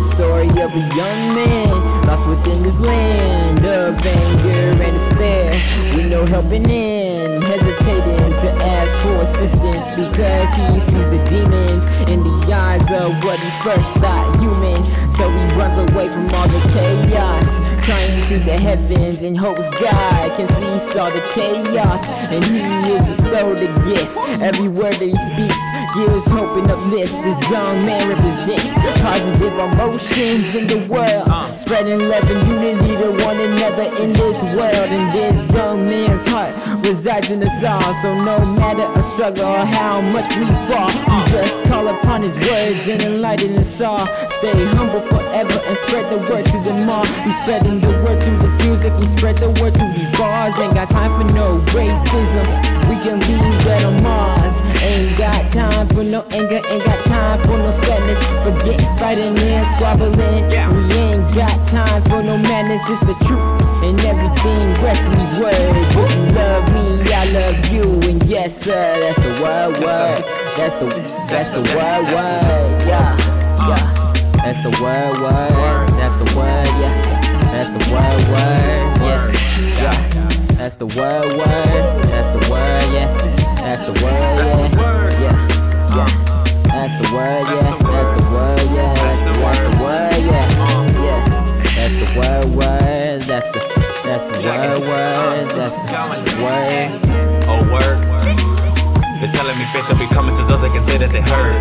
the story of a young man lost within this land of anger and despair, with no helping in, for assistance because he sees the demons in the eyes of what he first thought human. So he runs away from all the chaos, crying to the heavens and hopes God can cease all the chaos. And he is bestowed a gift. Every word that he speaks gives hope and uplifts. This young man represents positive emotions in the world, spreading love and unity to one another in this world. And this young man's heart resides in us all. So no matter a struggle or how much we fall, we just call upon his words and enlighten us all. Stay humble forever and spread the word to them all. We spreading the word through this music, we spread the word through these bars. Ain't got time for no racism. We can leave that on Mars. Ain't got time for no anger, ain't got time for no sadness. Forget fighting and squabbling. We ain't got time for no madness. This the truth, and everything yes, sir, that's the word, word. That's the that's the word, word. Yeah, yeah. That's the word, word. That's the word, yeah. That's the word, word, yeah, yeah. That's the word, word. That's the word, yeah. That's the word, yeah. Yeah, yeah. That's the word, yeah. That's the word, yeah. That's the word. yeah. Uh. Yeah. That's the word, word. That's the that's the Check it. word, word. That's the word. Oh, word. They're telling me faith will be coming to those that can say that they heard.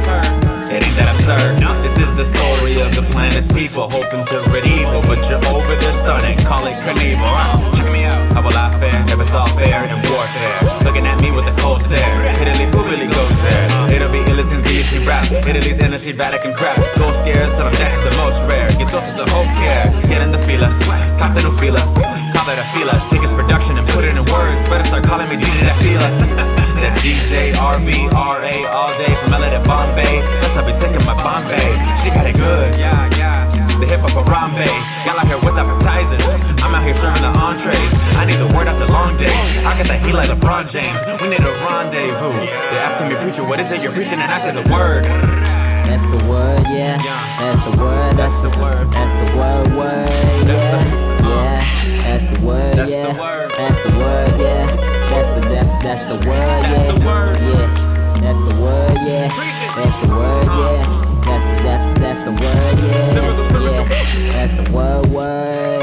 It ain't that absurd. This is the story of the planet's people hoping to rid evil, but you're over this stunning. Call it Knievel. Check me out. How will I fare if it's all fair in warfare? Looking at me with a cold stare. Hidden Leaf, who really goes there? It'll be Illiton's guillotine rap. Italy's NSC Vatican crap. Go scares till I'm next the most rare. Get doses of hope care. Get in the fila. Pop the new fila. Call it a fila. Take his production and put it in words. Better start calling me DJ DAX Dilla. That's DJ RVRA all day from LA to Bombay. Plus I be taking my Bombay. She got it good. Yeah, yeah. The hip hop Harambe. Got out here with appetizers. I'm out here serving the entrees. I need the word after long days. I got that heat like LeBron James. We need a rendezvous. They're asking me, preacher, what is it you're preaching? And I said the word. That's the word, yeah. Yeah. That's the word. That's the word. That's the word, word, That's yeah. the- Yeah. That's the word, That's the yeah. word. That's the word, yeah. That's the that's that's the word, That's yeah. the word. Yeah. That's the word, yeah. That's the word, yeah. That's that's that's the word, yeah. Yeah. That's the word, the word.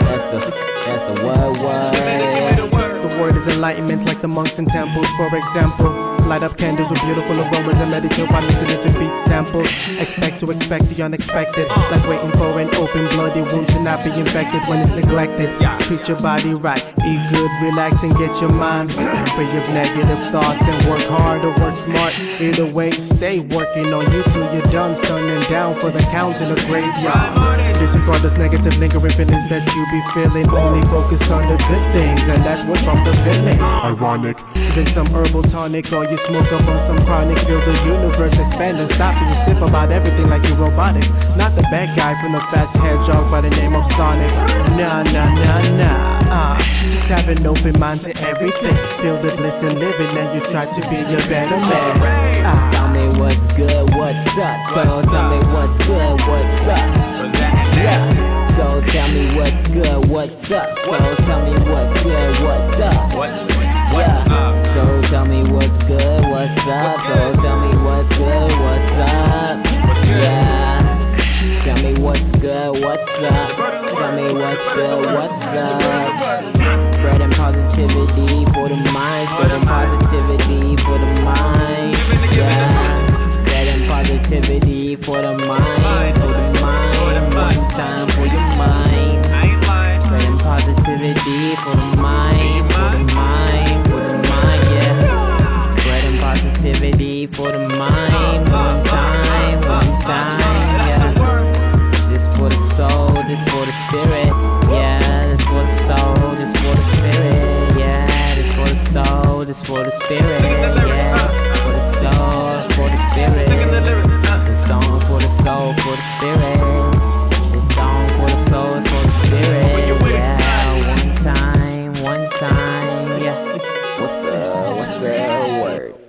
That's the that's the word, word. Word. Is enlightenment like the monks in temples, for example. Light up candles with beautiful aromas and meditate while listening to beat samples. Expect to expect the unexpected, like waiting for an open bloody wound to not be infected when it's neglected. Treat your body right, eat good, relax, and get your mind free of negative thoughts and work hard or work smart. Either way, stay working on you till you're done, son, and down for the count in the graveyard. Disregard those negative lingering feelings that you be feeling. Only focus on the good things, and that's what from the feeling. Ironic, Drink some herbal tonic or you smoke up on some chronic. Feel the universe expand and stop being stiff about everything like you're robotic. Not the bad guy from the fast hedgehog by the name of Sonic. Nah, nah, nah, nah. Uh, just have an open mind to everything. Feel the bliss in living and you strive to be a better man. Ah. Tell me what's good, what's up? What's tell me what's good, what's up? What's up? So tell me what's good, what's up? What's, what's Yeah. up? So tell me what's good, what's up? So tell me what's good, what's up? Yeah. Tell me what's good, what's up? Tell me what's good, what's up? Spreading positivity for the mind, spreading positivity for the mind. Yeah. Spreading positivity for the mind, for the mind. One time, one time, yeah. This for the soul, this for the spirit, yeah. This for the soul, this for the spirit, yeah. This for the soul, this for the spirit, yeah. For the soul, for the spirit. This song for the soul, for the spirit. This song for the soul, for the spirit, yeah. One time, one time, yeah. What's the, what's the word?